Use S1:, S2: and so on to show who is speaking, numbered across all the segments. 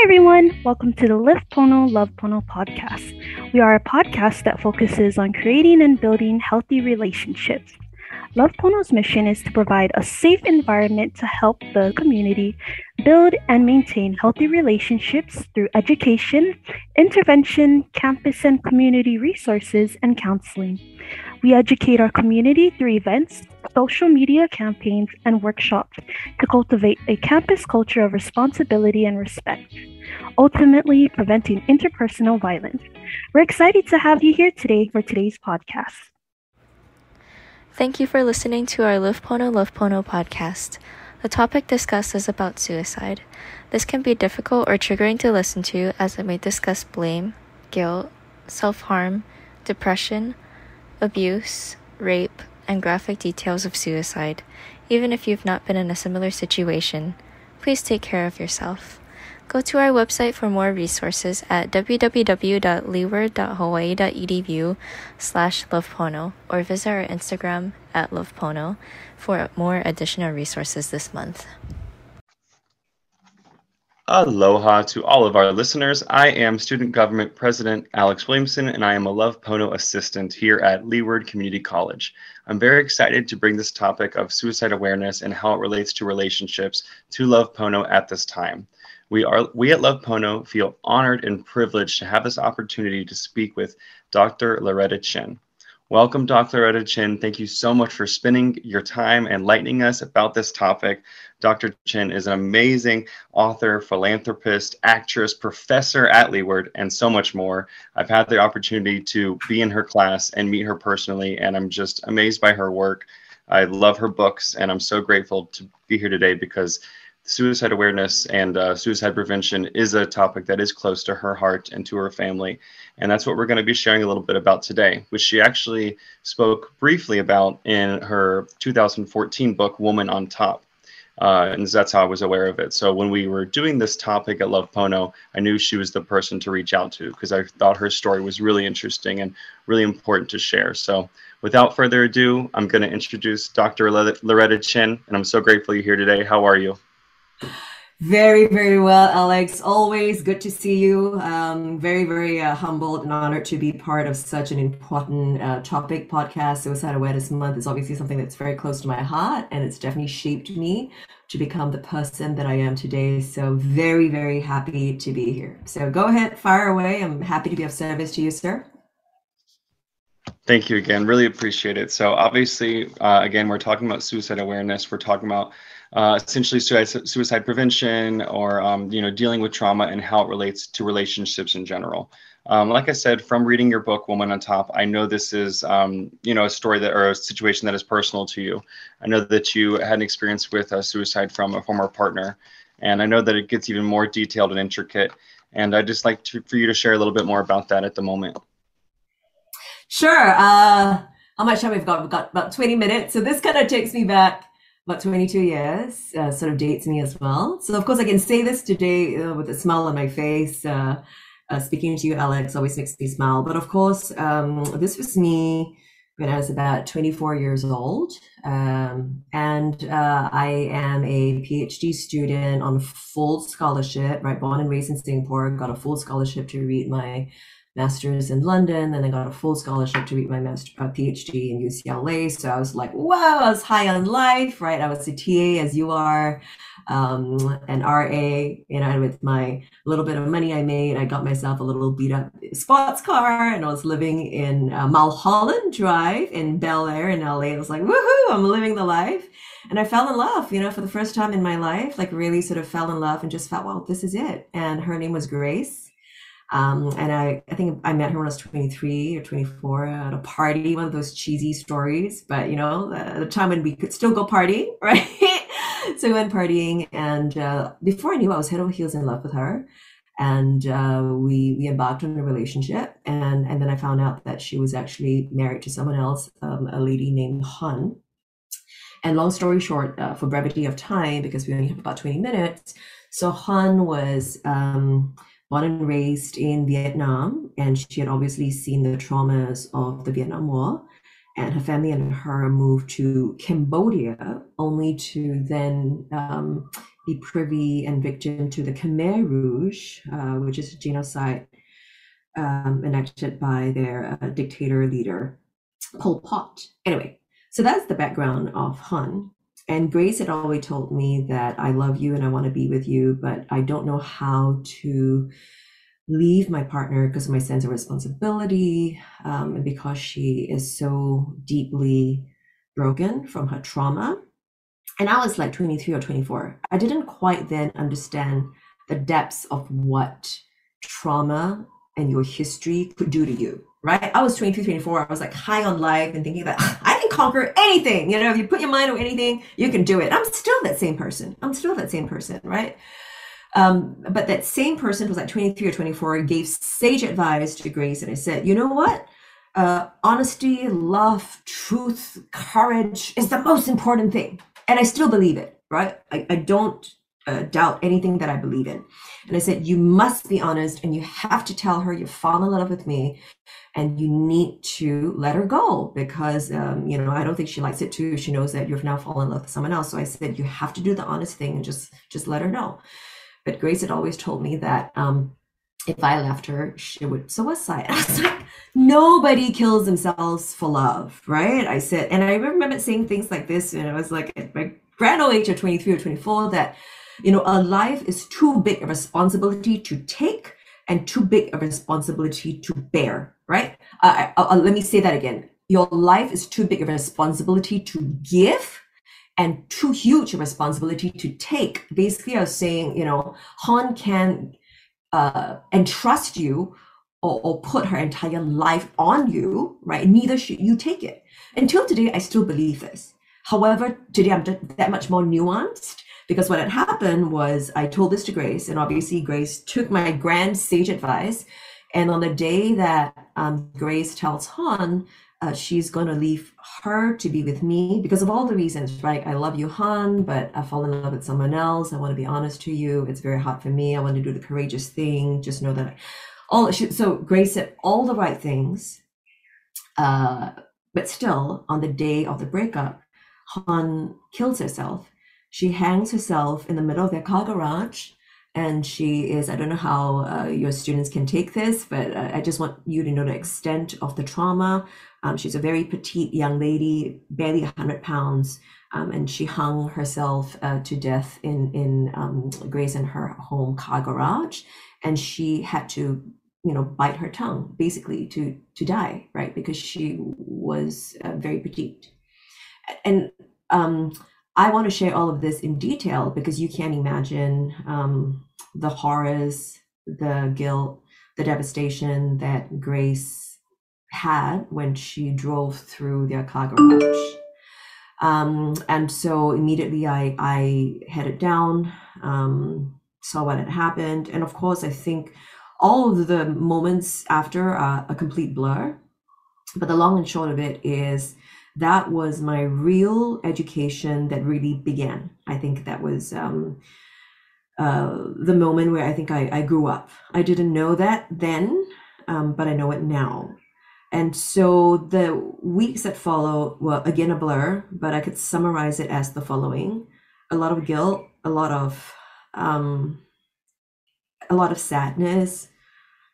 S1: Hi, everyone. Welcome to the Live Pono, Love Pono podcast. We are a podcast that focuses on creating and building healthy relationships. Love Pono's mission is to provide a safe environment to help the community build and maintain healthy relationships through education, intervention, campus and community resources, and counseling. We educate our community through events, social media campaigns, and workshops to cultivate a campus culture of responsibility and respect, ultimately preventing interpersonal violence. We're excited to have you here today for today's podcast.
S2: Thank you for listening to our Live Pono Love Pono podcast. The topic discussed is about suicide. This can be difficult or triggering to listen to as it may discuss blame, guilt, self harm, depression, abuse, rape, and graphic details of suicide. Even if you've not been in a similar situation, please take care of yourself. Go to our website for more resources at www.leeward.hawaii.edu slash lovepono or visit our Instagram at lovepono for more additional resources this month.
S3: Aloha to all of our listeners. I am Student Government President Alex Williamson, and I am a Love Pono assistant here at Leeward Community College. I'm very excited to bring this topic of suicide awareness and how it relates to relationships to Love Pono at this time. We are we at Love Pono feel honored and privileged to have this opportunity to speak with Dr. Loretta Chen. Welcome, Dr. Loretta Chen. Thank you so much for spending your time enlightening us about this topic. Dr. Chen is an amazing author, philanthropist, actress, professor at Leeward, and so much more. I've had the opportunity to be in her class and meet her personally, and I'm just amazed by her work. I love her books, and I'm so grateful to be here today because suicide awareness and uh, suicide prevention is a topic that is close to her heart and to her family. And that's what we're going to be sharing a little bit about today, which she actually spoke briefly about in her 2014 book, Woman on Top. Uh, and that's how I was aware of it. So when we were doing this topic at Love Pono, I knew she was the person to reach out to because I thought her story was really interesting and really important to share. So without further ado, I'm going to introduce Dr. Loretta Chen, and I'm so grateful you're here today. How are you?
S4: Very, very well, Alex. Always good to see you. Um, very, very uh, humbled and honored to be part of such an important uh, topic podcast. Suicide Awareness Month is obviously something that's very close to my heart, and it's definitely shaped me to become the person that I am today. So, very, very happy to be here. So, go ahead, fire away. I'm happy to be of service to you, sir.
S3: Thank you again. Really appreciate it. So, obviously, uh, again, we're talking about suicide awareness. We're talking about uh, essentially suicide, suicide prevention or um, you know dealing with trauma and how it relates to relationships in general. Um, like I said, from reading your book, Woman on Top, I know this is um, you know a story that or a situation that is personal to you. I know that you had an experience with a suicide from a former partner, and I know that it gets even more detailed and intricate. And I'd just like to, for you to share a little bit more about that at the moment.
S4: Sure. Uh, how much time we've got? We've got about 20 minutes. So this kind of takes me back about 22 years, uh, sort of dates me as well. So, of course, I can say this today uh, with a smile on my face. Uh, uh speaking to you, Alex, always makes me smile. But of course, um, this was me when I was about 24 years old. Um, and uh, I am a PhD student on full scholarship, right? Born and raised in Singapore, got a full scholarship to read my master's in London. Then I got a full scholarship to read my master uh, PhD in UCLA. So I was like, wow, I was high on life, right? I was a TA as you are, um, an RA, you know, and with my little bit of money I made, I got myself a little beat up sports car and I was living in uh, Mulholland Drive in Bel Air in LA. I was like, woohoo, I'm living the life. And I fell in love, you know, for the first time in my life, like really sort of fell in love and just felt, well, this is it. And her name was Grace um, and I, I think I met her when I was 23 or 24 at a party, one of those cheesy stories, but you know, the, the time when we could still go party, right? so we went partying, and uh, before I knew, I was head over heels in love with her, and uh, we we embarked on a relationship, and and then I found out that she was actually married to someone else, um, a lady named Han. And long story short, uh, for brevity of time, because we only have about 20 minutes, so Han was. Um, born and raised in Vietnam, and she had obviously seen the traumas of the Vietnam War. And her family and her moved to Cambodia, only to then um, be privy and victim to the Khmer Rouge, uh, which is a genocide um, enacted by their uh, dictator leader, Pol Pot. Anyway, so that's the background of Han. And Grace had always told me that I love you and I want to be with you, but I don't know how to leave my partner because of my sense of responsibility um, and because she is so deeply broken from her trauma. And I was like 23 or 24. I didn't quite then understand the depths of what trauma and your history could do to you, right? I was 23, 24. I was like high on life and thinking that can conquer anything. You know, if you put your mind on anything, you can do it. I'm still that same person. I'm still that same person, right? Um, but that same person was like 23 or 24 gave sage advice to Grace. And I said, you know what? Uh, honesty, love, truth, courage is the most important thing. And I still believe it, right? I, I don't uh, doubt anything that I believe in. And I said, you must be honest and you have to tell her you fall in love with me and you need to let her go because, um, you know, I don't think she likes it too. She knows that you've now fallen in love with someone else. So I said, you have to do the honest thing and just, just let her know. But Grace had always told me that um, if I left her, she would suicide. I was like, nobody kills themselves for love, right? I said, and I remember saying things like this, and I was like at my grand old age of 23 or 24, that, you know, a life is too big a responsibility to take and too big a responsibility to bear, right? Uh, uh, uh let me say that again. Your life is too big a responsibility to give and too huge a responsibility to take. Basically, I was saying, you know, Han can uh, entrust you or, or put her entire life on you, right? Neither should you take it. Until today, I still believe this. However, today I'm that much more nuanced because what had happened was I told this to Grace, and obviously Grace took my grand sage advice. And on the day that um, Grace tells Han, uh, she's going to leave her to be with me because of all the reasons, right? I love you, Han, but I fall in love with someone else. I want to be honest to you. It's very hard for me. I want to do the courageous thing. Just know that I, all so Grace said all the right things, uh, but still on the day of the breakup, Han kills herself. She hangs herself in the middle of their car garage and she is i don't know how uh, your students can take this but uh, i just want you to know the extent of the trauma. Um, she's a very petite young lady barely 100 pounds um, and she hung herself uh, to death in in um, grace in her home car garage and she had to you know bite her tongue basically to to die right because she was uh, very petite. And um I want to share all of this in detail because you can't imagine um, the horrors, the guilt, the devastation that Grace had when she drove through their car garage. Um, and so immediately I, I headed down, um, saw what had happened. And of course, I think all of the moments after are a complete blur. But the long and short of it is that was my real education that really began. I think that was um, uh, the moment where I think I, I, grew up. I didn't know that then, um, but I know it now. And so the weeks that follow were again a blur, but I could summarize it as the following a lot of guilt, a lot of um, a lot of sadness,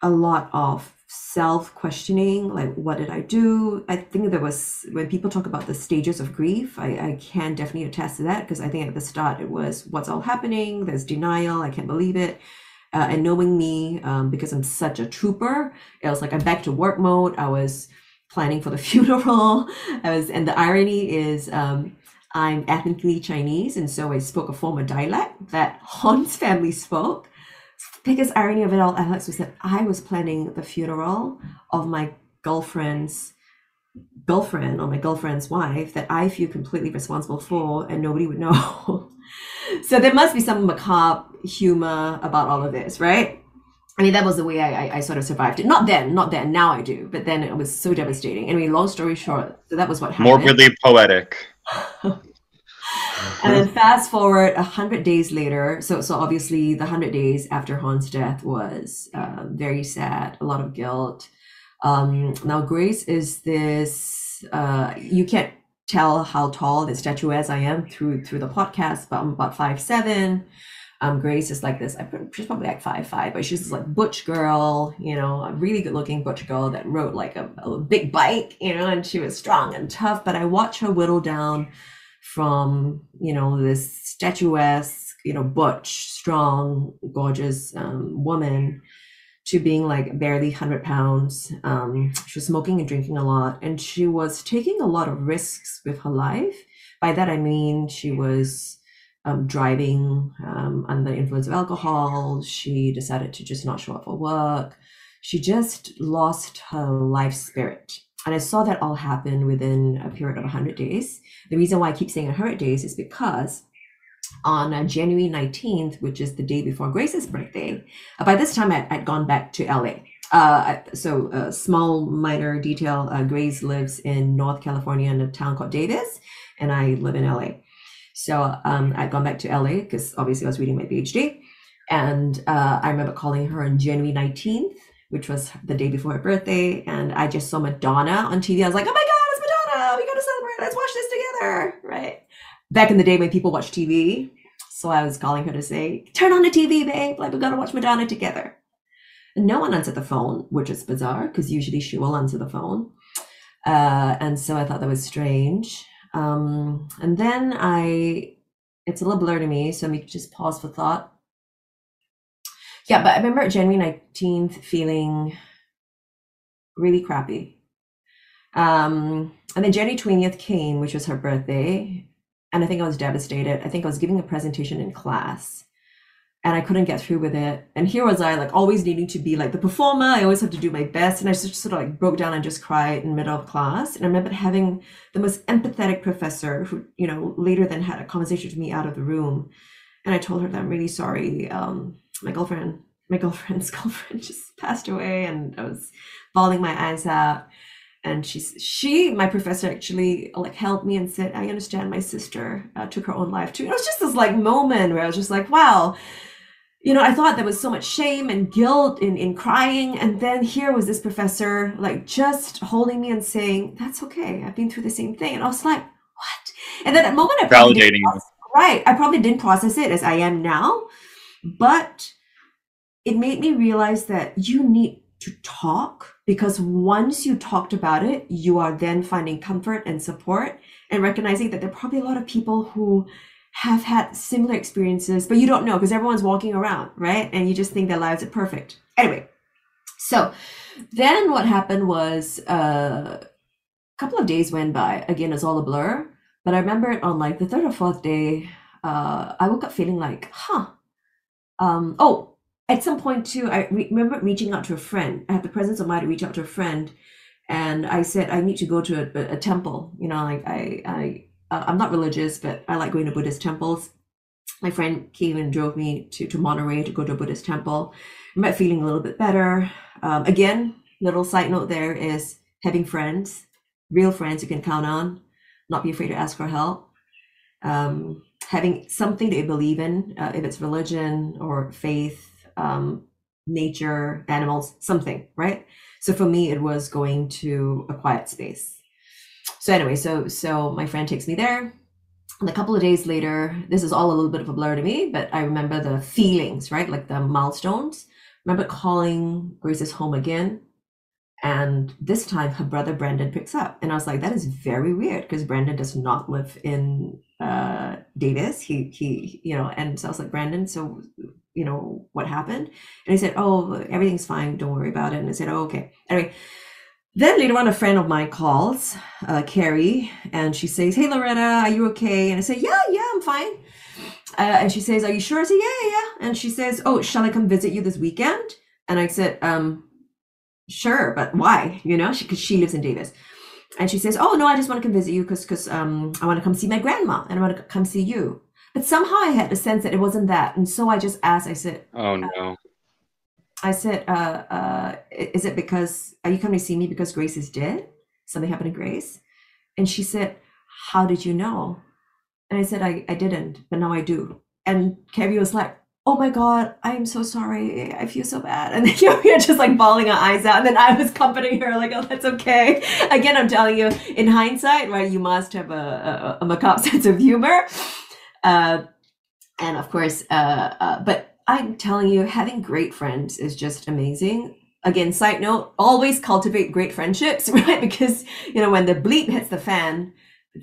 S4: a lot of self questioning like what did i do? I think there was when people talk about the stages of grief i, I can definitely attest to that because i think at the start it was what's all happening? There's denial. I can't believe it. Uh, and knowing me um, because i'm such a trooper it was like i'm back to work mode. I was planning for the funeral. I was and the irony is um, i'm ethnically chinese and so i spoke a form of dialect that han's family spoke biggest irony of it all, Alex, was that I was planning the funeral of my girlfriend's girlfriend or my girlfriend's wife that I feel completely responsible for and nobody would know. so there must be some macabre humor about all of this, right? I mean, that was the way I, I, I, sort of survived it. Not then, not then. Now I do, but then it was so devastating. Anyway, long story short, so that was what happened.
S3: Morbidly poetic.
S4: and then fast forward a hundred days later. So, so obviously the hundred days after Han's death was uh, very sad, a lot of guilt. Um, now Grace is this. Uh, you can't tell how tall the statuesque I am through through the podcast, but I'm about five seven. Um, Grace is like this. I she's probably like five five, but she's this like butch girl, you know, a really good looking butch girl that rode like a, a big bike, you know, and she was strong and tough. But I watch her whittle down from you know this statuesque, you know, butch, strong, gorgeous um, woman to being like barely 100 pounds. Um, she was smoking and drinking a lot, and she was taking a lot of risks with her life. By that, I mean she was um, driving um, under the influence of alcohol. She decided to just not show up for work. She just lost her life spirit. And I saw that all happen within a period of 100 days. The reason why I keep saying 100 days is because on uh, January 19th, which is the day before Grace's birthday. Uh, by this time, I'd, I'd, gone back to LA. Uh, so, a small minor detail uh, Grace lives in North California in a town called Davis, and I live in LA. So, um, I'd gone back to LA because obviously I was reading my PhD. And uh, I remember calling her on January 19th, which was the day before her birthday. And I just saw Madonna on TV. I was like, oh my God, it's Madonna. We got to celebrate. Let's watch this together. Right back in the day when people watched TV. So I was calling her to say, turn on the TV, babe. Like, we got to watch Madonna together. And no one answered the phone, which is bizarre because usually she will answer the phone. Uh, and so I thought that was strange. Um, and then I, it's a little blur to me. So let me just pause for thought. Yeah, but I remember January 19th feeling really crappy. Um, and then January 20th came, which was her birthday and I think I was devastated. I think I was giving a presentation in class and I couldn't get through with it. And here was I, like always needing to be like the performer. I always have to do my best. And I just sort of like broke down and just cried in the middle of class. And I remember having the most empathetic professor who, you know, later then had a conversation with me out of the room. And I told her that I'm really sorry. Um, my girlfriend, my girlfriend's girlfriend just passed away and I was bawling my eyes out. And she's she my professor actually like helped me and said i understand my sister uh, took her own life too. It was just this like moment where i was just like wow. You know i thought there was so much shame and guilt in in crying. And then here was this professor like just holding me and saying that's okay. I've been through the same thing. And i was like what? And then at the moment i
S3: validating
S4: process, right i probably didn't process it as i am now but it made me realize that you need to talk because once you talked about it, you are then finding comfort and support and recognizing that there are probably a lot of people who have had similar experiences, but you don't know because everyone's walking around, right? And you just think their lives are perfect. Anyway, so then what happened was uh, a couple of days went by. Again, it's all a blur, but I remember it on like the third or fourth day, uh, I woke up feeling like, huh. Um, oh, at some point too, I re- remember reaching out to a friend. I had the presence of mind to reach out to a friend, and I said I need to go to a, a temple. You know, like I I uh, I'm not religious, but I like going to Buddhist temples. My friend came and drove me to to Monterey to go to a Buddhist temple. I remember feeling a little bit better. Um, again, little side note there is having friends, real friends you can count on. Not be afraid to ask for help. Um, having something you believe in, uh, if it's religion or faith, um, nature, animals, something, right? So for me, it was going to a quiet space. So anyway, so so my friend takes me there. And a couple of days later, this is all a little bit of a blur to me, but I remember the feelings, right? Like the milestones. I remember calling Grace's home again. And this time her brother Brandon picks up. And I was like, that is very weird because Brandon does not live in uh Davis. He he, you know, and so I was like, Brandon, so you know, what happened? And he said, Oh, everything's fine. Don't worry about it. And I said, Oh, okay. Anyway, then later on, a friend of mine calls, uh, Carrie, and she says, Hey, Loretta, are you okay? And I say, Yeah, yeah, I'm fine. Uh, and she says, Are you sure? I say, Yeah, yeah. And she says, Oh, shall I come visit you this weekend? And I said, um, Sure, but why? You know, because she, she lives in Davis. And she says, Oh, no, I just want to come visit you because because um, I want to come see my grandma and I want to come see you. But somehow I had the sense that it wasn't that. And so I just asked, I said,
S3: Oh no.
S4: I said, uh, uh, is it because, are you coming to see me because Grace is dead? Something happened to Grace? And she said, How did you know? And I said, I, I didn't, but now I do. And Kevin was like, oh my god i'm so sorry. I feel so bad. And then you're, just like bawling our eyes out. And then i was comforting her like oh that's okay. Again i'm telling you in hindsight right you must have a, a, a macabre sense of humor. Uh, and of course uh, uh, but i'm telling you having great friends is just amazing. Again side note always cultivate great friendships right? Because you know when the bleep hits the fan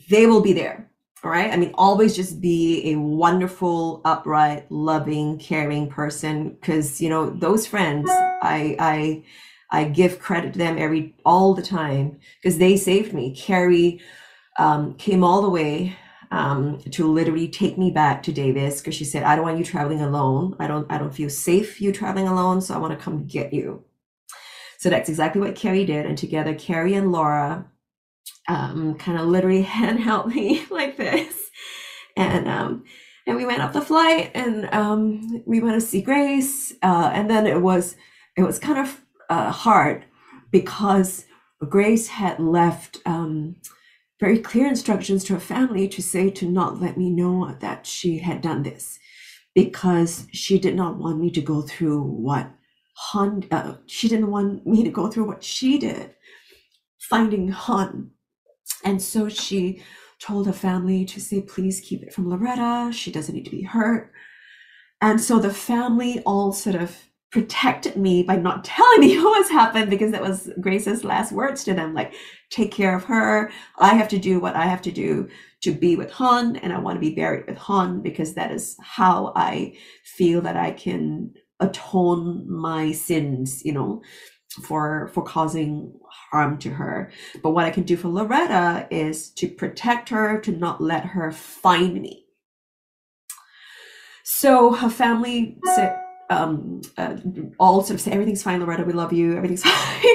S4: they will be there all right? I mean always just be a wonderful upright loving caring person because you know those friends i i i give credit to them every all the time because they saved me. Carrie um, came all the way um, to literally take me back to davis because she said i don't want you traveling alone. I don't i don't feel safe you traveling alone so i want to come get you. So that's exactly what carrie did and together carrie and laura um, kind of literally hand held me like this. And um, and we went up the flight and um, we went to see Grace. Uh, and then it was it was kind of uh, hard because Grace had left um, very clear instructions to her family to say to not let me know that she had done this because she did not want me to go through what Han, uh, she didn't want me to go through what she did finding Han and so she told her family to say, please keep it from Loretta. She doesn't need to be hurt. And so the family all sort of protected me by not telling me what was happened because that was Grace's last words to them like, take care of her. I have to do what I have to do to be with Han, and I want to be buried with Han because that is how I feel that I can atone my sins, you know, for for causing harm to her. But what I can do for Loretta is to protect her, to not let her find me. So her family said, um, uh, all sort of say, everything's fine, Loretta, we love you, everything's fine.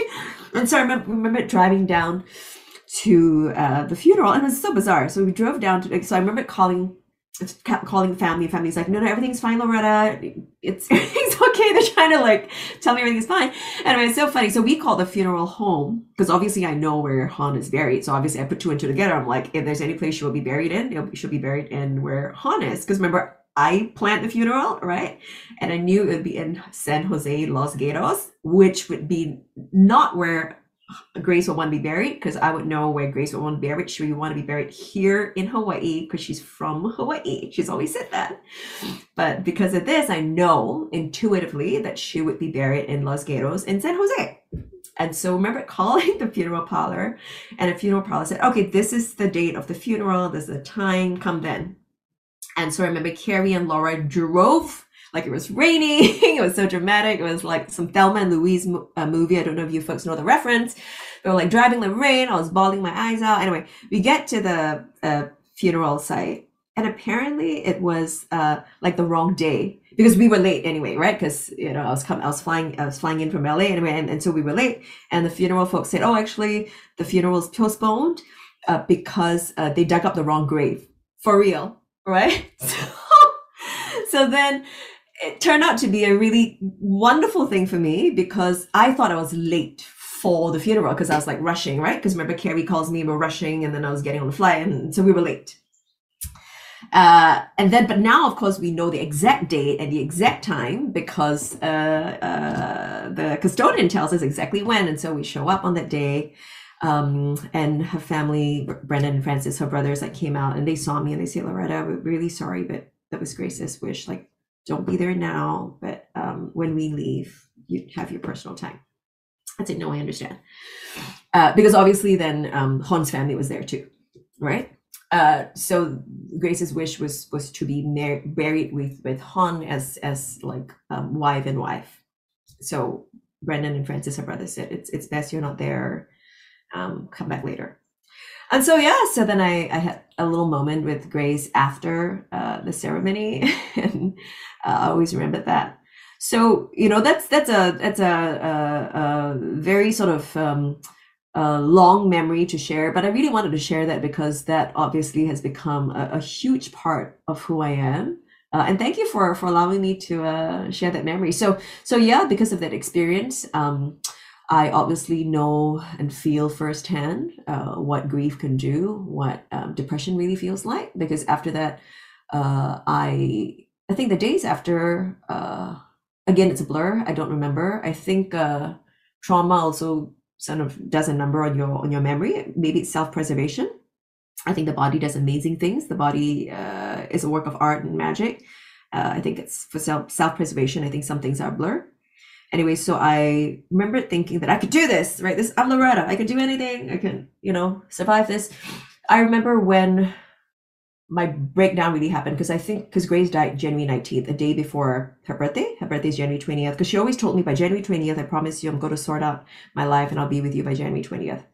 S4: and so I remember, remember driving down to uh, the funeral, and it was so bizarre. So we drove down to, so I remember calling calling family. Family's like, no, no, everything's fine, Loretta. It's everything's okay. They're trying to like tell me everything's fine. Anyway, it's so funny. So we call the funeral home because obviously I know where Han is buried. So obviously I put two and two together. I'm like, if there's any place she will be buried in, she'll be buried in where Han is. Because remember, I planned the funeral, right? And I knew it would be in San Jose, Los Gatos, which would be not where Grace will want to be buried because I would know where Grace will want to be buried. She would want to be buried here in Hawaii because she's from Hawaii. She's always said that. But because of this, I know intuitively that she would be buried in Los Gatos in San Jose. And so remember calling the funeral parlor, and the funeral parlor said, okay, this is the date of the funeral, this is the time, come then. And so I remember Carrie and Laura drove like it was raining. it was so dramatic. It was like some Thelma and Louise uh, movie. I don't know if you folks know the reference. They were like driving the rain. I was bawling my eyes out. Anyway, we get to the uh, funeral site, and apparently it was uh, like the wrong day because we were late anyway, right? Because you know I was coming, I was flying, I was flying in from LA anyway, and, and so we were late. And the funeral folks said, "Oh, actually, the funeral is postponed uh, because uh, they dug up the wrong grave for real, right?" so then it turned out to be a really wonderful thing for me because I thought I was late for the funeral because I was like rushing, right? Because remember, Carrie calls me, we're rushing, and then I was getting on the flight, and so we were late. Uh, and then, but now, of course, we know the exact date and the exact time because uh, uh, the custodian tells us exactly when, and so we show up on that day. Um, and her family, Brendan and Francis, her brothers, like came out and they saw me and they say, Loretta, we're really sorry, but that was Grace's wish. Like don't be there now, but um, when we leave, you have your personal time. I said, no, I understand. Uh, because obviously then um, Han's family was there too, right? Uh, so Grace's wish was was to be mar- buried with with Han as as like um, wife and wife. So Brendan and Francis, her brother, said it's it's best you're not there. Um, come back later. And so yeah, so then I I had a little moment with Grace after uh, the ceremony, and uh, I always remember that. So you know that's that's a that's a, a, a very sort of um, a long memory to share, but I really wanted to share that because that obviously has become a, a huge part of who I am. Uh, and thank you for for allowing me to uh, share that memory. So so yeah, because of that experience, um, I obviously know and feel firsthand uh, what grief can do, what um, depression really feels like. Because after that, uh, I I think the days after, uh, again, it's a blur. I don't remember. I think uh, trauma also sort of does a number on your on your memory. Maybe it's self preservation. I think the body does amazing things. The body uh, is a work of art and magic. Uh, I think it's for self self preservation. I think some things are blur. Anyway, so I remember thinking that I could do this, right? This I'm Loretta. I can do anything. I can, you know, survive this. I remember when my breakdown really happened because I think because Grace died January 19th, a day before her birthday. Her birthday is January 20th. Because she always told me by January 20th, I promise you I'm going to sort out my life and I'll be with you by January 20th.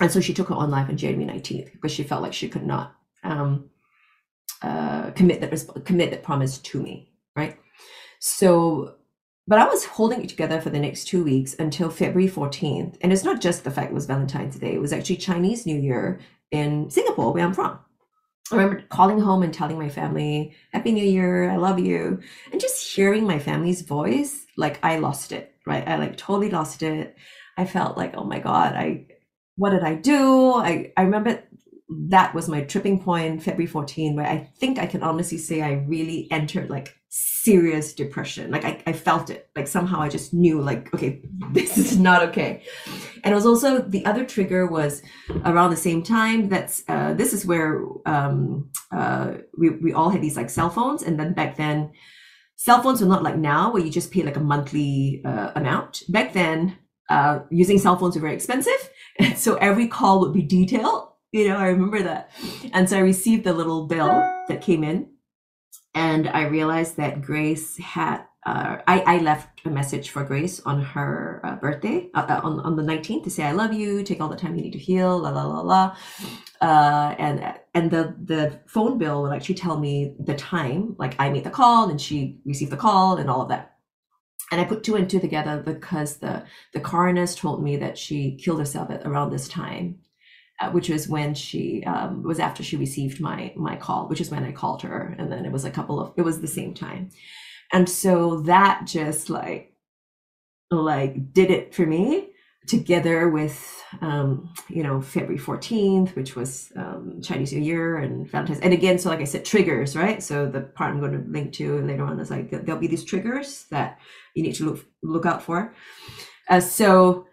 S4: And so she took her own life on January 19th because she felt like she could not um, uh, commit that commit that promise to me, right? So, but I was holding it together for the next two weeks until February 14th. And it's not just the fact it was Valentine's Day, it was actually Chinese New Year in Singapore, where I'm from. I remember calling home and telling my family, Happy New Year, I love you. And just hearing my family's voice, like I lost it, right? I like totally lost it. I felt like, oh my God, I what did I do? I, I remember that was my tripping point, February 14, where I think I can honestly say I really entered like serious depression. Like I, I felt it. Like somehow I just knew like, okay, this is not okay. And it was also the other trigger was around the same time. That's uh, this is where um, uh, we we all had these like cell phones, and then back then, cell phones were not like now where you just pay like a monthly uh, amount. Back then, uh, using cell phones were very expensive, and so every call would be detailed. You know, I remember that, and so I received the little bill that came in and I realized that Grace had. Uh, I, I left a message for Grace on her uh, birthday uh, uh on, on the 19th to say I love you, take all the time you need to heal, la la la la, uh, and and the the phone bill would actually tell me the time, like I made the call and she received the call and all of that. And I put two and two together because the the coroners told me that she killed herself at around this time, uh, which was when she um, was after she received my my call, which is when I called her, and then it was a couple of it was the same time, and so that just like like did it for me together with um, you know February 14th, which was um, Chinese New Year and Valentine's. And again, so like I said, triggers, right? So the part I'm going to link to later on is like there'll be these triggers that you need to look look out for. Uh, so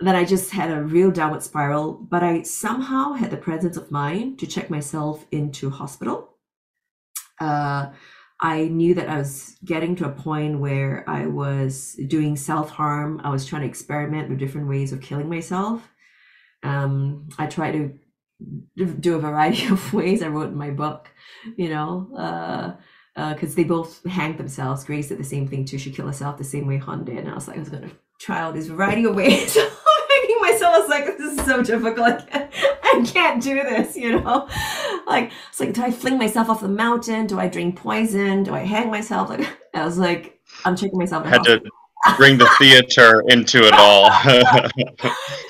S4: then I just had a real downward spiral, but I somehow had the presence of mind to check myself into hospital. Uh, I knew that I was getting to a point where I was doing self harm. I was trying to experiment with different ways of killing myself. Um, I tried to do a variety of ways. I wrote in my book, you know, because uh, uh, they both hanged themselves. Grace did the same thing too. She killed herself the same way Han did. And I was like, I was going to try all these variety of ways like, this is so difficult. I can't, I can't do this, you know? Like, it's like, do I fling myself off the mountain? Do I drink poison? Do I hang myself? Like, I was like, I'm checking myself.
S3: Had to bring the theater into it all.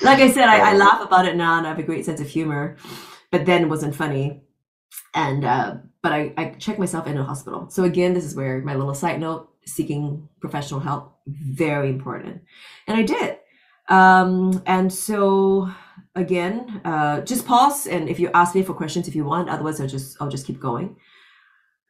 S4: like I said, I, I, laugh about it now and I have a great sense of humor, but then it wasn't funny. And, uh, but I, I checked myself in a hospital. So again, this is where my little side note, seeking professional help, very important. And I did. Um, and so again, uh, just pause. And if you ask me for questions, if you want, otherwise I'll just, I'll just keep going.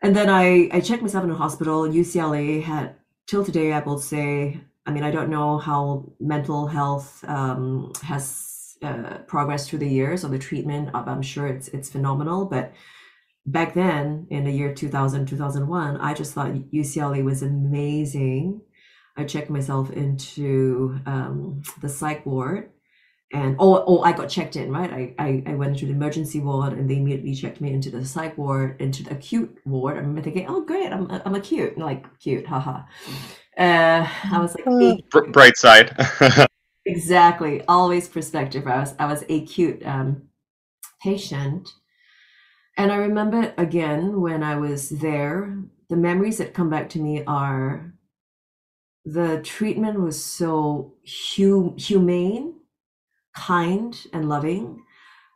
S4: And then I, I checked myself in a hospital. UCLA had till today, I will say, I mean, I don't know how mental health um, has uh, progressed through the years or the treatment. of, I'm sure it's it's phenomenal, but back then in the year 2000 2001 i just thought ucla was amazing I checked myself into um, the psych ward. And oh, oh, I got checked in, right? I, I, I went into the emergency ward and they immediately checked me into the psych ward, into the acute ward. I remember thinking, oh, great, I'm, I'm acute. Like, cute, haha. Uh, I was like,
S3: uh, bright side.
S4: exactly. Always perspective. I was, I was acute um, patient. And I remember again when I was there, the memories that come back to me are the treatment was so hu- humane, kind, and loving.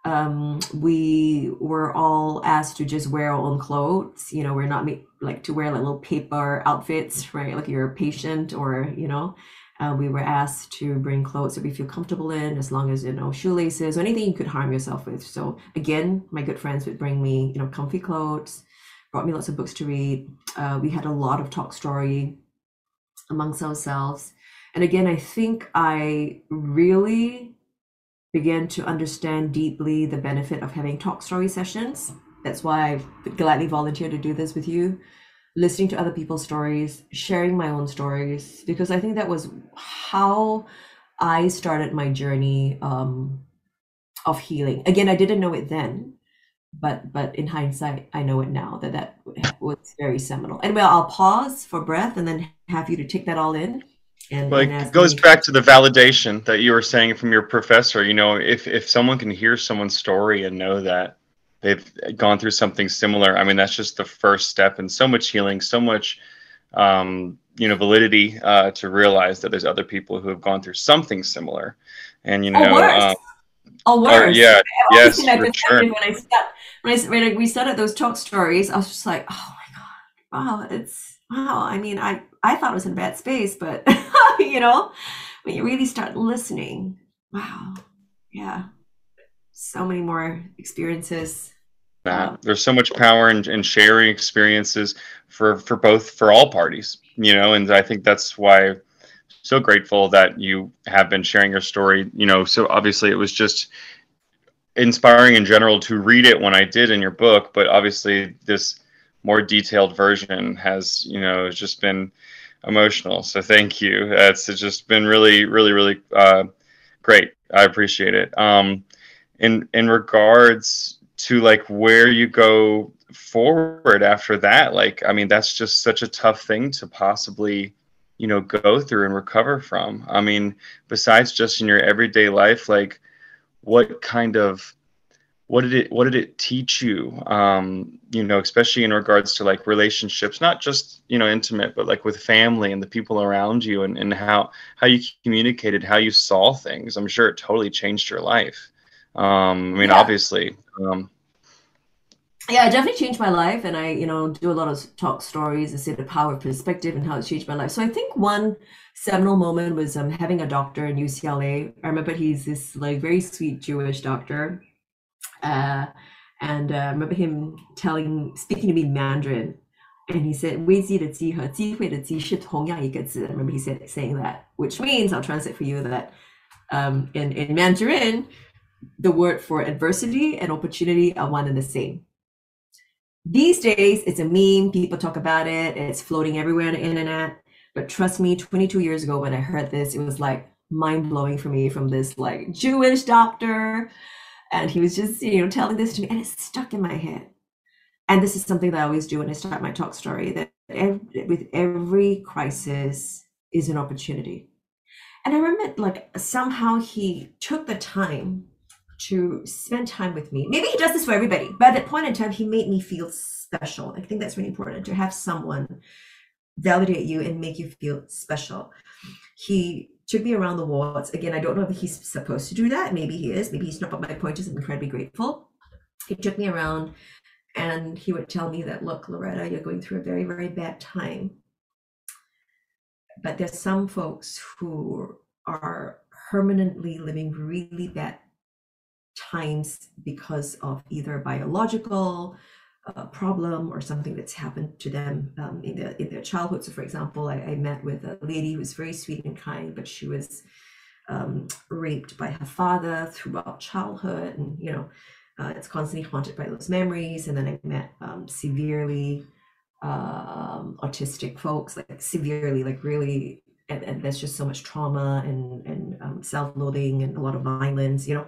S4: Um, we were all asked to just wear our own clothes. You know, we're not made, like to wear like little paper outfits, right? Like you're a patient or, you know, uh, we were asked to bring clothes that we feel comfortable in, as long as you know shoelaces or anything you could harm yourself with. So again, my good friends would bring me, you know, comfy clothes. brought me lots of books to read. Uh, we had a lot of talk story amongst ourselves. And again, I think I really began to understand deeply the benefit of having talk story sessions. That's why I gladly volunteered to do this with you, listening to other people's stories, sharing my own stories, because I think that was how I started my journey um, of healing. Again, I didn't know it then, but but in hindsight, I know it now that that was very seminal. And well, I'll pause for breath and then have you to take that all in.
S3: And, like it goes me. back to the validation that you were saying from your professor. You know, if if someone can hear someone's story and know that they've gone through something similar, I mean, that's just the first step in so much healing, so much, um, you know, validity uh, to realize that there's other people who have gone through something similar, and you know,
S4: oh, oh worse.
S3: Or, yeah, yes, for sure.
S4: When I, start, when, I, when we started those talk stories, I was just like, oh my god, wow, it's wow. I mean, I I thought it was in a bad space, but you know, when you really start listening, wow, yeah, so many more experiences.
S3: Um, there's so much power in, in sharing experiences for for both for all parties, you know, and I think that's why so grateful that you have been sharing your story. You know, so obviously it was just inspiring in general to read it when I did in your book, but obviously this more detailed version has, you know, just been emotional. So thank you. It's, just been really, really, really uh, great. I appreciate it. Um, in in regards to like where you go forward after that, like I mean, that's just such a tough thing to possibly, you know, go through and recover from. I mean, besides just in your everyday life, like what kind of what did it what did it teach you um, you know especially in regards to like relationships not just you know intimate but like with family and the people around you and, and how how you communicated how you saw things i'm sure it totally changed your life um, i mean yeah. obviously um,
S4: yeah it definitely changed my life and i you know do a lot of talk stories and say the power of perspective and how it's changed my life so i think one seminal moment was um, having a doctor in ucla i remember he's this like very sweet jewish doctor uh, and uh, I remember him telling, speaking to me in Mandarin, and he said, 危机的机和机会的机是同样一个字. I remember he said saying that, which means I'll translate for you that um, in, in Mandarin, the word for adversity and opportunity are one and the same. these days, it's a meme. People talk about it. It's floating everywhere on the internet. But trust me, 22 years ago when I heard this, it was like mind blowing for me from this like Jewish doctor and he was just, you know, telling this to me, and it stuck in my head. And this is something that I always do when I start my talk story that every, with every crisis is an opportunity. And I remember, like, somehow he took the time to spend time with me. Maybe he does this for everybody, but at that point in time, he made me feel special. I think that's really important to have someone validate you and make you feel special. He took me around the wards. Again, I don't know if he's supposed to do that. Maybe he is. Maybe he's not. But my point is, I'm incredibly grateful. He took me around, and he would tell me that, look, Loretta, you're going through a very, very bad time. But there's some folks who are permanently living really bad times because of either biological a problem or something that's happened to them um, in their in their childhood. So, for example, I, I, met with a lady who was very sweet and kind, but she was um, raped by her father throughout childhood, and you know, uh, it's constantly haunted by those memories. And then I met um, severely um, autistic folks, like severely, like really, and, and, there's just so much trauma and and um, self-loathing and a lot of violence, you know.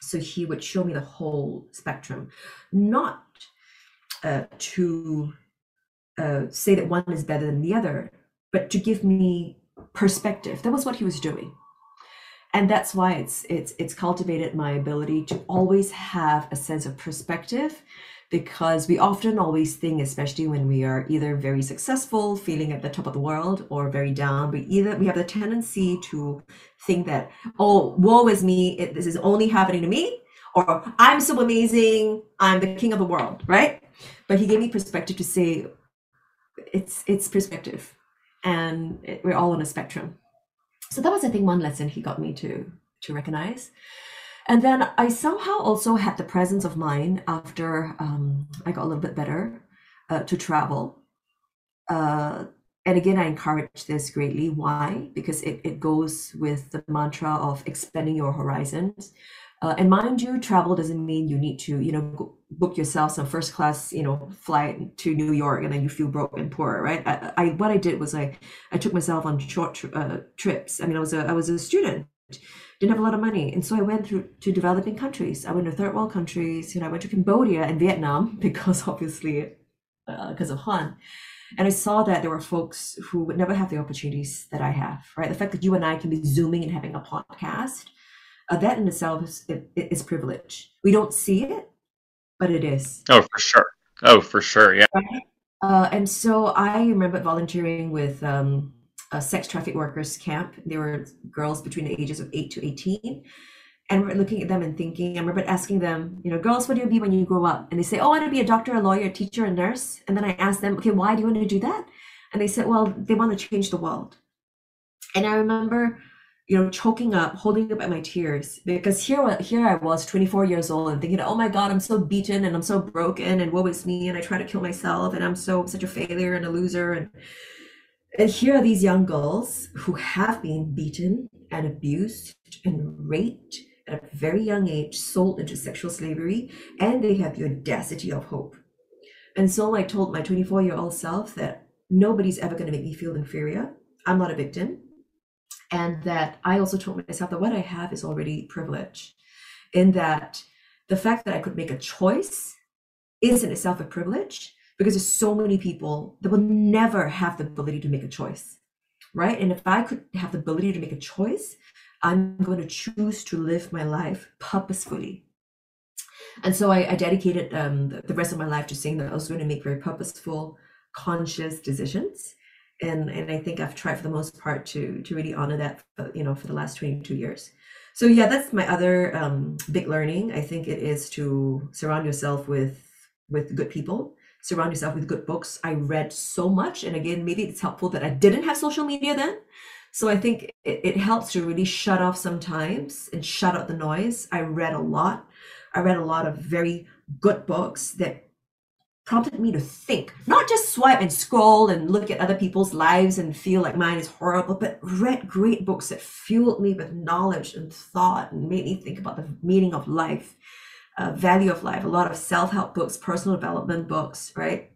S4: So he would show me the whole spectrum, not uh, to uh, say that one is better than the other, but to give me perspective. That was what he was doing, and that's why it's it's it's cultivated my ability to always have a sense of perspective, because we often always think, especially when we are either very successful, feeling at the top of the world, or very down. We either we have the tendency to think that oh, woe is me, it, this is only happening to me, or I'm so amazing, I'm the king of the world, right? but he gave me perspective to say it's it's perspective and it, we're all on a spectrum so that was i think one lesson he got me to to recognize and then i somehow also had the presence of mind after um, i got a little bit better uh, to travel. Uh, and again, I encourage this greatly. Why? Because it, it goes with the mantra of expanding your horizons. Uh, and mind you, travel doesn't mean you need to, you know, book yourself some first class, you know, flight to New York and then you feel broke and poor, right? I, I what I did was I, I took myself on short uh, trips. I mean, I was a, I was a student, didn't have a lot of money, and so I went through to developing countries. I went to third world countries. You know, I went to Cambodia and Vietnam because obviously, uh, because of Han. And I saw that there were folks who would never have the opportunities that I have, right? The fact that you and I can be zooming and having a podcast uh, that in itself is, is privilege. We don't see it, but it is.
S3: Oh, for sure. Oh, for sure. Yeah.
S4: Right? Uh, and so I remember volunteering with um, a sex traffic workers camp. There were girls between the ages of 8 to 18. And we're looking at them and thinking, I remember asking them, you know, girls, what do you be when you grow up? And they say, oh, I want to be a doctor, a lawyer, a teacher, a nurse. And then I asked them, okay, why do you want to do that? And they said, well, they want to change the world. And I remember you know, choking up, holding up at my tears because here, here I was, 24 years old, and thinking, oh my God, I'm so beaten and I'm so broken, and woe is me, and I try to kill myself, and I'm so such a failure and a loser, and and here are these young girls who have been beaten and abused and raped at a very young age, sold into sexual slavery, and they have the audacity of hope. And so I told my 24 year old self that nobody's ever going to make me feel inferior. I'm not a victim and that I also told myself that what I have is already privilege, in that the fact that I could make a choice is in itself a privilege because there's so many people that will never have the ability to make a choice, right? And if I could have the ability to make a choice, I'm going to choose to live my life purposefully. And so I, I dedicated um, the, the rest of my life to saying that I was going to make very purposeful, conscious decisions and and I think I've tried for the most part to to really honor that for, you know for the last 22 years. So yeah, that's my other um, big learning. I think it is to surround yourself with with good people, surround yourself with good books. I read so much, and again, maybe it's helpful that I didn't have social media then. So I think it, it helps to really shut off sometimes and shut out the noise. I read a lot. I read a lot of very good books that prompted me to think, not just swipe and scroll and look at other people's lives and feel like mine is horrible, but read great books that fueled me with knowledge and thought and made me think about the meaning of life, uh, value of life, a lot of self help books, personal development books, right?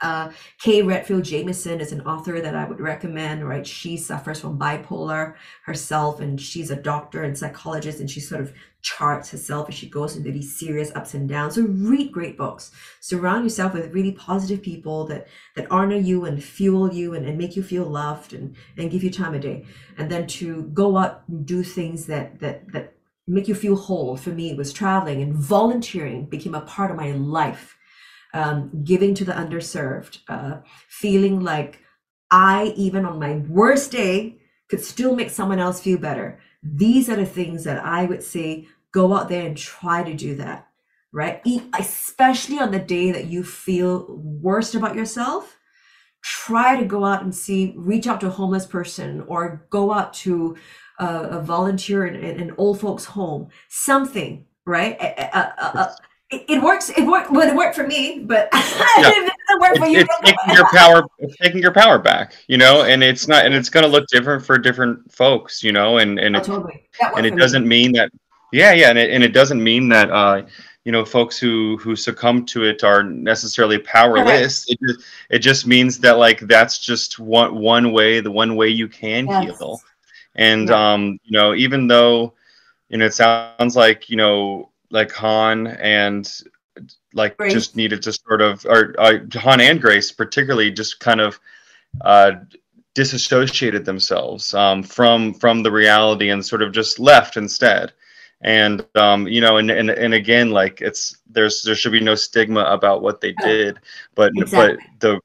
S4: Uh, Kay Redfield Jamison is an author that I would recommend, right? She suffers from bipolar herself, and she's a doctor and psychologist, and she sort of charts herself as she goes into these serious ups and downs. So read great books. Surround yourself with really positive people that that honor you and fuel you and, and make you feel loved and, and give you time of day. And then to go out and do things that that that make you feel whole. For me, it was traveling and volunteering became a part of my life um, giving to the underserved, uh, feeling like I, even on my worst day, could still make someone else feel better. These are the things that I would say go out there and try to do that, right? Especially on the day that you feel worst about yourself. Try to go out and see, reach out to a homeless person or go out to uh, a volunteer in, in, an old folks' home, something, right? It, it works. It worked. Well, it worked for me, but yeah. it
S3: doesn't work for you. It's taking your power, it's taking your power back, you know, and it's not, and it's going to look different for different folks, you know, and and
S4: oh,
S3: it,
S4: totally.
S3: and it doesn't me. mean that, yeah, yeah, and it, and it doesn't mean that, uh, you know, folks who who succumb to it are necessarily powerless. It just it just means that like that's just one one way, the one way you can yes. heal, and yeah. um, you know, even though, you know, it sounds like you know like Han and like Grace. just needed to sort of or uh, Han and Grace particularly just kind of uh, disassociated themselves um, from from the reality and sort of just left instead and um, you know and, and and again like it's there's there should be no stigma about what they did but exactly. but the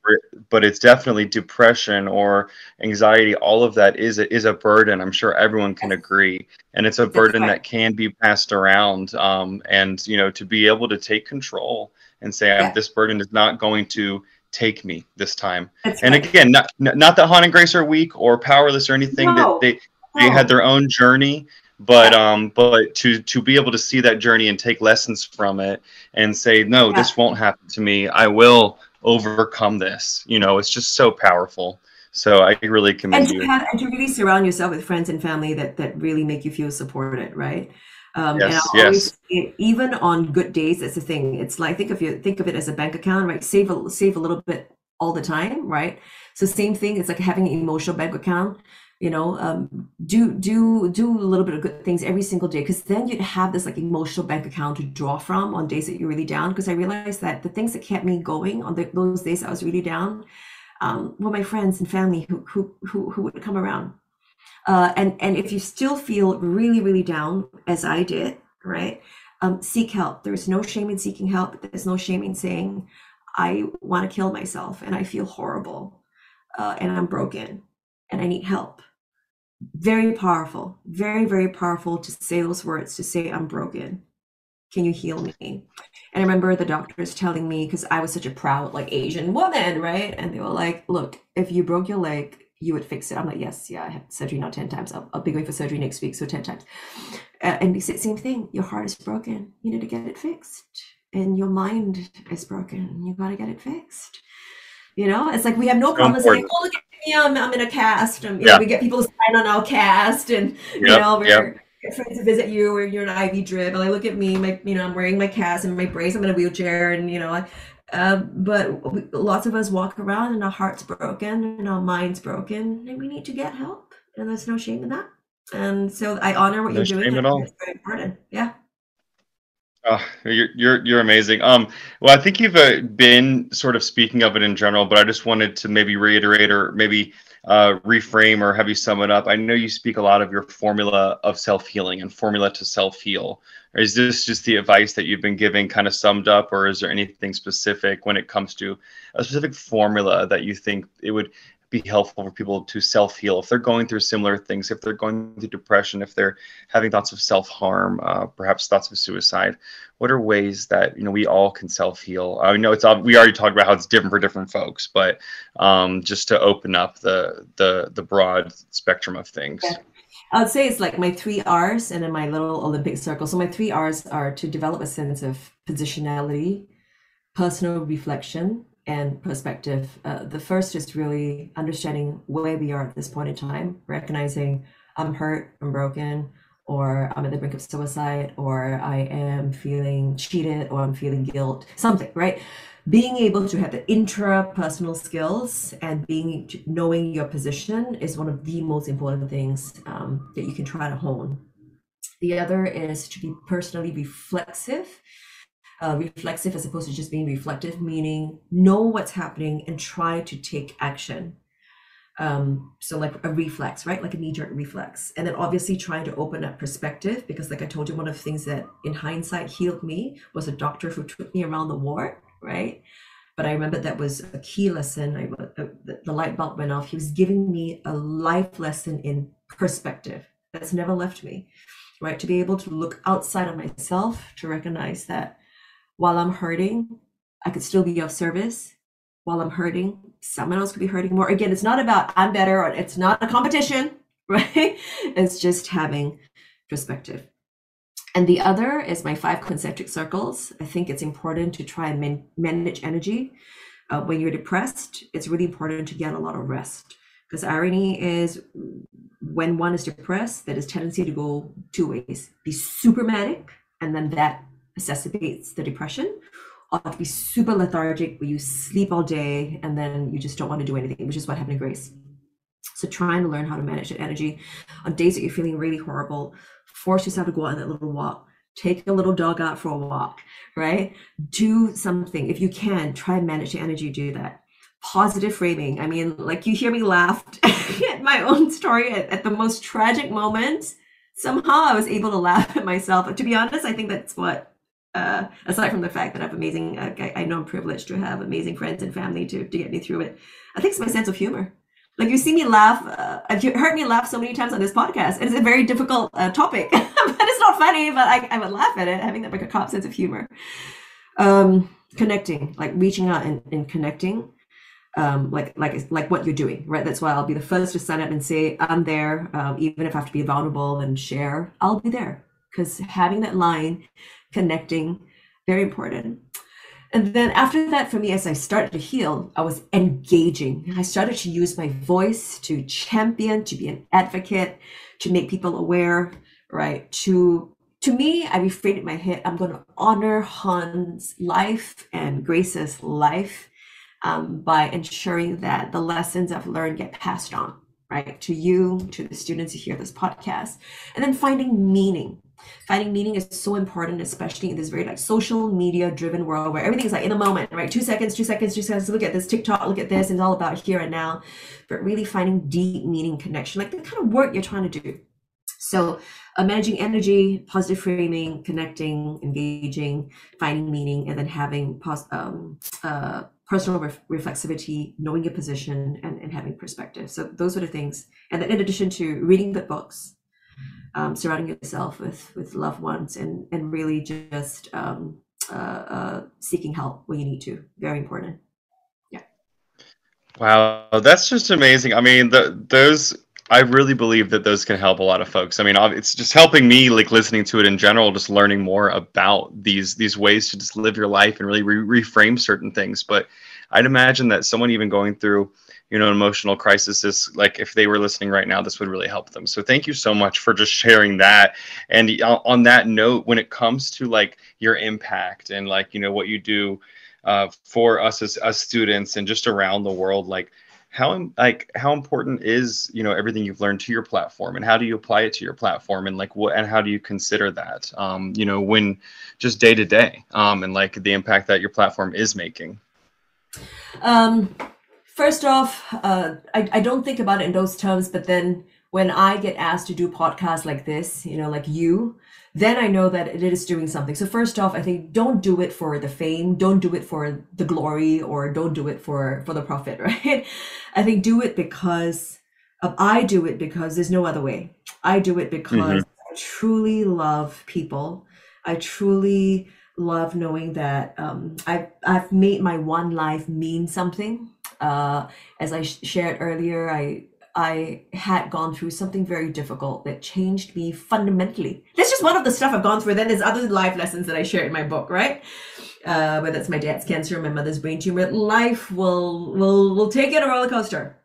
S3: but it's definitely depression or anxiety all of that is a, is a burden i'm sure everyone can agree and it's a burden right. that can be passed around um, and you know to be able to take control and say yeah. this burden is not going to take me this time That's and right. again not not that han and grace are weak or powerless or anything no. that they they had their own journey but um but to to be able to see that journey and take lessons from it and say no yeah. this won't happen to me i will overcome this you know it's just so powerful so i really commend
S4: and to
S3: you
S4: have, and to really surround yourself with friends and family that that really make you feel supported right um,
S3: Yes,
S4: and
S3: yes.
S4: always even on good days, that's the thing. It's like think of you think of it as a bank account, right? Save a save a little bit all the time, right? So same thing. It's like having an emotional bank account. You know, um, do do do a little bit of good things every single day, because then you'd have this like emotional bank account to draw from on days that you're really down. Because I realized that the things that kept me going on the, those days I was really down, um, were my friends and family who who who, who would come around. Uh, and and if you still feel really really down as i did right um, seek help. There's no shame in seeking help. There's no shame in saying i want to kill myself and i feel horrible uh, and i'm broken and i need help very powerful. Very very powerful to say those words to say i'm broken. Can you heal me? And i remember the doctors telling me because i was such a proud like asian woman right? And they were like look if you broke your leg you would fix it. I'm like yes yeah i had surgery now 10 times. I'll, I'll be going for surgery next week so 10 times. Uh, and they said same thing. Your heart is broken. You need to get it fixed. And your mind is broken. You got to get it fixed you know it's like we have no
S3: So
S4: problem saying oh look at me i'm, I'm in a cast and you know,
S3: Yeah.
S4: we get people to sign on our cast and you
S3: Yep,
S4: know, we're
S3: yep.
S4: get friends to visit you or you're an IV drip. And I look at me, my, you know, I'm wearing my cast and my brace. I'm in a wheelchair, and you know, I, uh, but we, lots of us walk around and our heart's broken and our mind's broken, and we need to get help. And there's no shame in that. And so I honor what
S3: No
S4: you're doing.
S3: shame at all.
S4: It's very important. Yeah.
S3: Oh, you're you're you're amazing. Um, well, I think you've uh, been sort of speaking of it in general, but I just wanted to maybe reiterate or maybe uh, reframe or have you sum it up. I know you speak a lot of your formula of self healing and formula to self heal. Is this just the advice that you've been giving, kind of summed up, or is there anything specific when it comes to a specific formula that you think it would be helpful for people to self heal if they're going through similar things, if they're going through depression, if they're having thoughts of self harm, uh, perhaps thoughts of suicide? what are ways that you know we all can self heal? I know it's we already talked about how it's different for different folks, but um, just to open up the the the broad spectrum of things.
S4: Yeah. I'd say it's like my three R's and then my little Olympic circle. So my three R's are to develop a sense of positionality, personal reflection, and perspective. Uh, the first is really understanding where we are at this point in time, recognizing I'm hurt, I'm broken, or I'm at the brink of suicide, or I am feeling cheated, or I'm feeling guilt, something, right? Being able to have the intrapersonal skills and being knowing your position is one of the most important things um, that you can try to hone. The other is to be personally reflexive uh, reflexive as opposed to just being reflective, meaning know what's happening and try to take action. Um, so like a reflex, right? Like a knee-jerk reflex. And then obviously trying to open up perspective because like I told you, one of the things that in hindsight healed me was a doctor who took me around the ward, right? But I remember that was a key lesson. I, uh, the, the light bulb went off. He was giving me a life lesson in perspective that's never left me, right? To be able to look outside of myself to recognize that while I'm hurting, I could still be of service. While I'm hurting, someone else could be hurting more. Again, it's not about I'm better or it's not a competition, right? It's just having perspective. And the other is my five concentric circles. I think it's important to try and man- manage energy. Uh, when you're depressed, it's really important to get a lot of rest. Because irony is, when one is depressed, there is tendency to go two ways: be super manic, and then that exacerbates the depression, or to be super lethargic, where you sleep all day and then you just don't want to do anything, which is what happened to Grace. So trying to learn how to manage that energy on days that you're feeling really horrible, force yourself to go on that little walk. Take a little dog out for a walk, right? Do something. If you can, try and manage the energy, do that. Positive framing. I mean, like you hear me laugh at my own story at, at the most tragic moments. Somehow I was able to laugh at myself. To be honest, I think that's what uh, aside from the fact that I have amazing, uh, I, I know I'm privileged to have amazing friends and family to, to get me through it. I think it's my sense of humor. Like you see me laugh, uh, you heard me laugh so many times on this podcast. It's a very difficult uh, topic, but it's not funny. But I, I would laugh at it, having that like a cop sense of humor. Um, connecting, like reaching out and, and connecting, um, like like like what you're doing, right? That's why I'll be the first to sign up and say I'm there, um, even if I have to be vulnerable and share. I'll be there because having that line connecting very important And then after that, for me, as I started to heal, I was engaging. I started to use my voice to champion, to be an advocate, to make people aware, right? To to me, I reframed in my head, I'm going to honor Han's life and Grace's life um, by ensuring that the lessons I've learned get passed on, right? To you, to the students who hear this podcast. And then finding meaning. Finding meaning is so important, especially in this very like social media driven world where everything is like in a moment, right? Two seconds, two seconds, two seconds. Look at this TikTok, look at this. It's all about here and now. But really finding deep meaning connection, like the kind of work you're trying to do. So uh, managing energy, positive framing, connecting, engaging, finding meaning, and then having pos- um, uh, personal ref- reflexivity, knowing your position, and, and having perspective. So those are the things. And then in addition to reading good books, um, surrounding yourself with with loved ones, and and really just um, uh, uh, seeking help when you need to. Very important. Yeah.
S3: Wow, that's just amazing. I mean, the, those I really believe that those can help a lot of folks. I mean, it's just helping me, like listening to it in general, just learning more about these these ways to just live your life and really re- reframe certain things. But I'd imagine that someone even going through, you know, emotional crisis is like if they were listening right now, this would really help them. So thank you so much for just sharing that. And on that note, when it comes to like your impact and like you know what you do uh, for us as, as students and just around the world, like how like how important is you know everything you've learned to your platform and how do you apply it to your platform and like what and how do you consider that um, you know when just day to day um, and like the impact that your platform is making
S4: um, first off uh, I, I don't think about it in those terms but then when i get asked to do podcasts like this you know like you then I know that it is doing something. So first off, I think don't do it for the fame, don't do it for the glory, or don't do it for for the profit, right? I think do it because of, I do it because there's no other way. I do it because mm-hmm. I truly love people. I truly love knowing that um, I've I've made my one life mean something. Uh, as I sh- shared earlier, I I had gone through something very difficult that changed me fundamentally. That's just one of the stuff I've gone through. Then there's other life lessons that I share in my book, right? Uh, whether it's my dad's cancer, my mother's brain tumor, life will will will take it a roller coaster.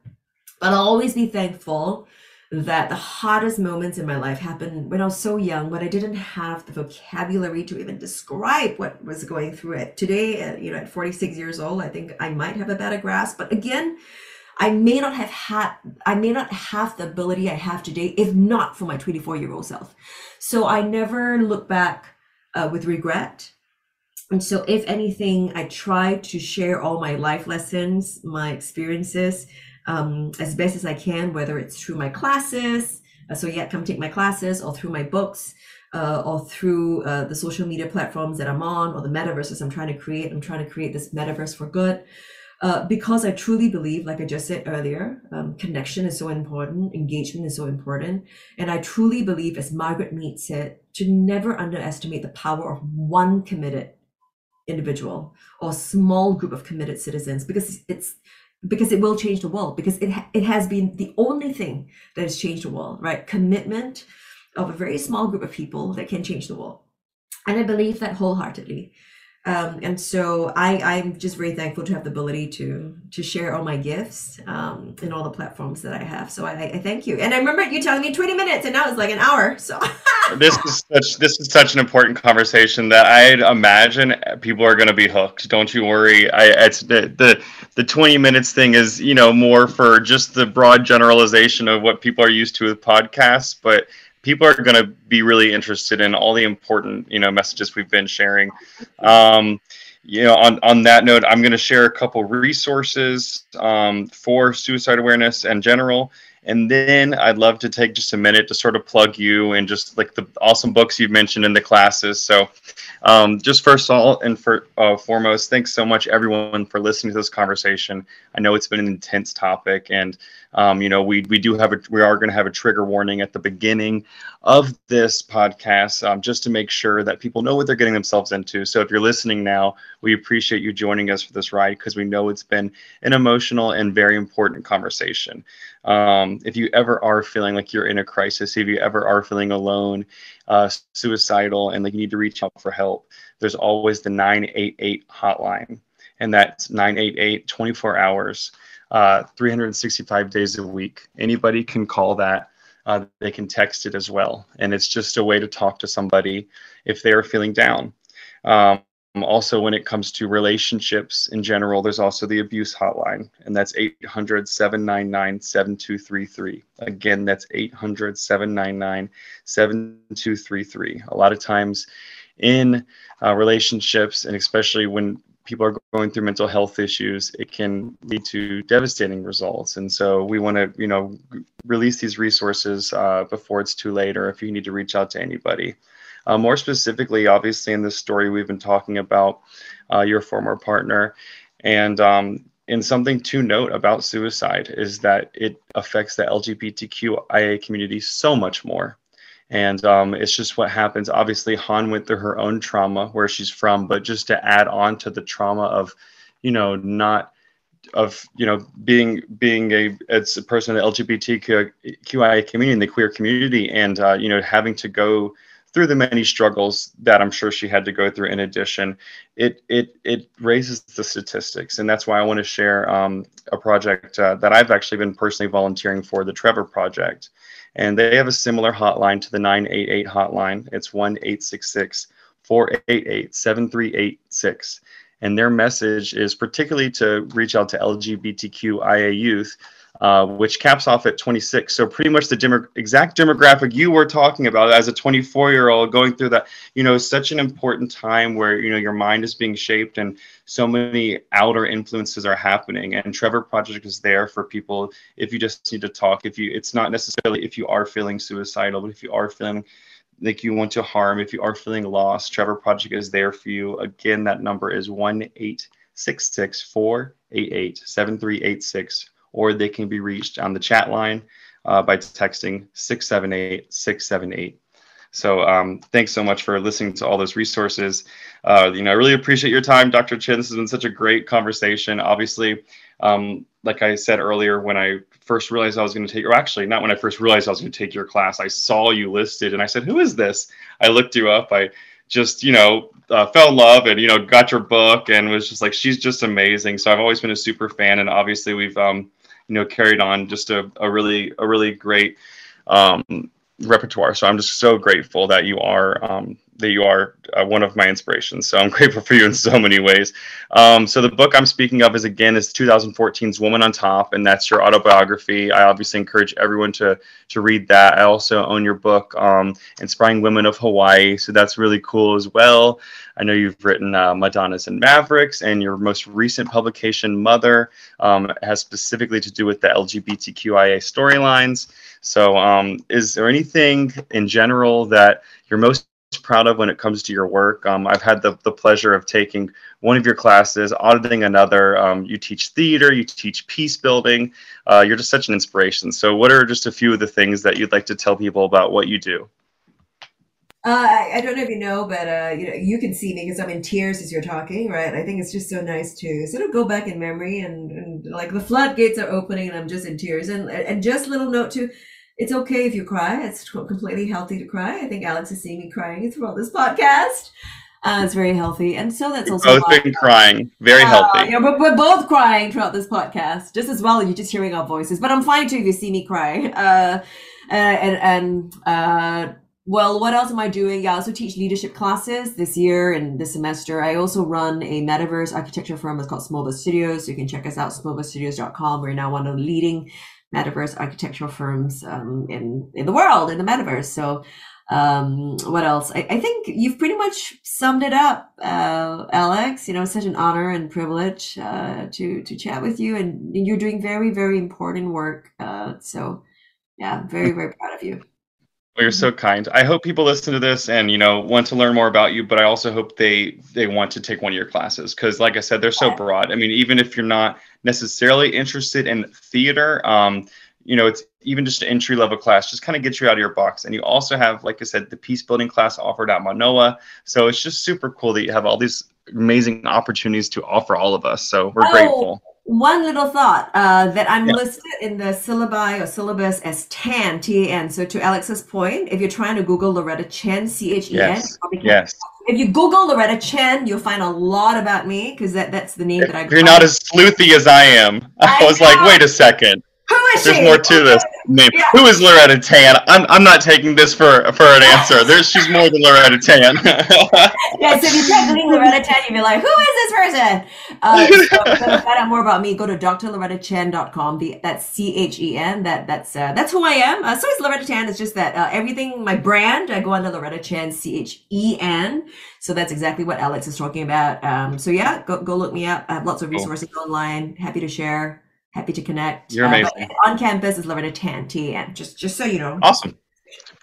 S4: But I'll always be thankful that the hottest moments in my life happened when I was so young, when I didn't have the vocabulary to even describe what was going through it. Today, uh, you know, at 46 years old, I think I might have a better grasp. But again, I may not have had, I may not have the ability I have today if not for my 24 year old self. So I never look back uh, with regret. And so, if anything, I try to share all my life lessons, my experiences um, as best as I can, whether it's through my classes. Uh, so, yeah, come take my classes or through my books. Uh, or through uh, the social media platforms that I'm on, or the metaverses I'm trying to create. I'm trying to create this metaverse for good. Uh, because I truly believe, like I just said earlier, um, connection is so important, engagement is so important. And I truly believe, as Margaret Mead said, to never underestimate the power of one committed individual or small group of committed citizens because it's because it will change the world because it it has been the only thing that has changed the world right commitment of a very small group of people that can change the world and i believe that wholeheartedly um, and so I, I'm just very thankful to have the ability to to share all my gifts um, in all the platforms that I have. So I, I thank you. And I remember you telling me 20 minutes, and now it's like an hour. So
S3: this is such this is such an important conversation that I'd imagine people are going to be hooked. Don't you worry. I it's the the the 20 minutes thing is you know more for just the broad generalization of what people are used to with podcasts, but people are going to be really interested in all the important you know messages we've been sharing um, you know on, on that note i'm going to share a couple resources um, for suicide awareness and general and then i'd love to take just a minute to sort of plug you and just like the awesome books you've mentioned in the classes. So um, just first of all and for uh, foremost thanks so much everyone for listening to this conversation i know it's been an intense topic and um, you know, we we do have a we are going to have a trigger warning at the beginning of this podcast, um, just to make sure that people know what they're getting themselves into. So if you're listening now, we appreciate you joining us for this ride because we know it's been an emotional and very important conversation. Um, if you ever are feeling like you're in a crisis, if you ever are feeling alone, uh, suicidal, and like you need to reach out for help, there's always the 988 hotline. And that's 988 24 hours, uh, 365 days a week. Anybody can call that. Uh, they can text it as well. And it's just a way to talk to somebody if they're feeling down. Um, also, when it comes to relationships in general, there's also the abuse hotline, and that's 800 799 7233. Again, that's 800 799 7233. A lot of times in uh, relationships, and especially when people are going through mental health issues, it can lead to devastating results. And so we want to, you know, release these resources uh, before it's too late, or if you need to reach out to anybody. Uh, more specifically, obviously, in this story, we've been talking about uh, your former partner. And um, in something to note about suicide is that it affects the LGBTQIA community so much more. And um, it's just what happens. Obviously, Han went through her own trauma where she's from, but just to add on to the trauma of, you know, not of you know being being a as a person in the LGBTQIA community in the queer community, and uh, you know having to go through the many struggles that I'm sure she had to go through in addition, it it it raises the statistics, and that's why I want to share um, a project uh, that I've actually been personally volunteering for, the Trevor Project, and they have a similar hotline to the 988 hotline. It's one 866 488 7386. And their message is particularly to reach out to LGBTQIA youth uh, which caps off at 26. So pretty much the exact demographic you were talking about as a 24 year old going through that, you know, such an important time where, you know, your mind is being shaped and so many outer influences are happening. And Trevor Project is there for people if you just need to talk. If you, it's not necessarily if you are feeling suicidal, but if you are feeling like you want to harm, if you are feeling lost, Trevor Project is there for you. Again, that number is 1 866 488 7386 or they can be reached on the chat line uh, by texting 678 678. So um, thanks so much for listening to all those resources. Uh, you know, I really appreciate your time, Dr. Chen. This has been such a great conversation. Obviously, um, like I said earlier, when I first realized I was going to take, or actually not when I first realized I was going to take your class, I saw you listed and I said, who is this? I looked you up. I just, you know, uh, fell in love and, you know, got your book and was just like, she's just amazing. So I've always been a super fan. And obviously we've, um, you know carried on just a, a really a really great um, repertoire. So I'm just so grateful that you are um, that you are uh, one of my inspirations. So I'm grateful for you in so many ways. Um, so the book I'm speaking of is again is 2014's Woman on Top, and that's your autobiography. I obviously encourage everyone to to read that. I also own your book, um, Inspiring Women of Hawaii. So that's really cool as well. I know you've written uh, Madonnas and Mavericks, and your most recent publication, Mother, um, has specifically to do with the LGBTQIA storylines. So, um, is there anything in general that you're most proud of when it comes to your work? Um, I've had the, the pleasure of taking one of your classes, auditing another. Um, you teach theater, you teach peace building. Uh, you're just such an inspiration. So, what are just a few of the things that you'd like to tell people about what you do?
S4: Uh, I, I, don't know if you know, but uh, you know, you can see me because I'm in tears as you're talking, right? I think it's just so nice to sort of go back in memory and, and like the floodgates are opening and I'm just in tears. And and just little note too, it's okay if you cry. It's completely healthy to cry. I think Alex has seen me crying throughout this podcast. Uh, it's very healthy, and so that's also
S3: both been crying, very uh, healthy.
S4: Yeah, but we're both crying throughout this podcast, just as well. You're just hearing our voices, but I'm fine too if you see me cry. Uh, and and uh, well, what else am I doing? Yeah, I also teach leadership classes this year and this semester. I also run a metaverse architecture firm. It's called Smova Studios. So you can check us out, smovastudios.com. We're now one of the leading metaverse architectural firms um, in, in the world, in the metaverse. So um, what else? I, I, think you've pretty much summed it up, uh, Alex. You know, it's such an honor and privilege uh, to, to chat with you. And you're doing very, very important work. Uh, so yeah, very, very proud of you.
S3: Well, you're so kind. I hope people listen to this and you know want to learn more about you, but I also hope they they want to take one of your classes because, like I said, they're so broad. I mean, even if you're not necessarily interested in theater, um, you know, it's even just an entry level class, just kind of gets you out of your box. And you also have, like I said, the peace building class offered at Manoa. So it's just super cool that you have all these amazing opportunities to offer all of us. So we're oh. grateful
S4: One little thought uh, that I'm
S3: Yeah.
S4: listed in the syllabi or syllabus as TAN, T-A-N. So to Alex's point, if you're trying to Google Loretta Chen, C-H-E-N,
S3: Yes.
S4: you probably can't-
S3: Yes.
S4: if you Google Loretta Chen, you'll find a lot about me because that, that's the name that I
S3: you're not as sleuthy as I am, I
S4: I
S3: was like, wait a second.
S4: Who is
S3: There's
S4: she?
S3: more to this name.
S4: Yeah.
S3: Who is Loretta Tan? I'm, I'm not taking this for for an answer. There's she's more than Loretta Tan.
S4: Yeah, so if you type Googling Loretta Chen, you'll be like, who is this person? Uh, so to find out more about me, go to drlorettachen.com. The, that's C-H-E-N. That, that's, uh, that's who I am. Uh, so is Loretta Chen. It's just that uh, everything, my brand, I go under Loretta Chen, C-H-E-N. So that's exactly what Alex is talking about. Um, so yeah, go, go look me up. I have lots of
S3: Cool.
S4: resources online. Happy to share. Happy to connect.
S3: You're
S4: Uh,
S3: amazing.
S4: on campus is Loretta Tan, T-A-N. Just, just so you know.
S3: awesome.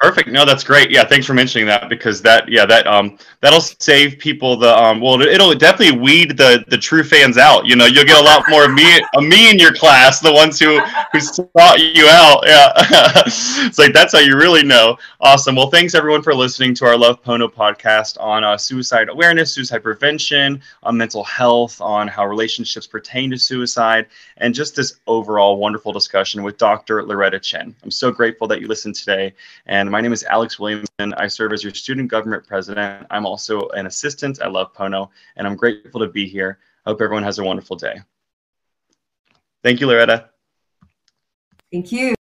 S3: Perfect. No, that's great. Yeah, thanks for mentioning that because that yeah that um that'll save people the um well it'll definitely weed the the true fans out. You know, you'll get a lot more of me of me in your class, the ones who who sought you out. Yeah, it's like that's how you really know. Awesome. Well, thanks everyone for listening to our Love Pono podcast on uh, suicide awareness, suicide prevention, on mental health, on how relationships pertain to suicide, and just this overall wonderful discussion with Dr. Loretta Chen. I'm so grateful that you listened today. And my name is Alex Williamson. I serve as your student government president. I'm also an assistant at Love Pono, and I'm grateful to be here. I hope everyone has a wonderful day. Thank you, Loretta.
S4: Thank you.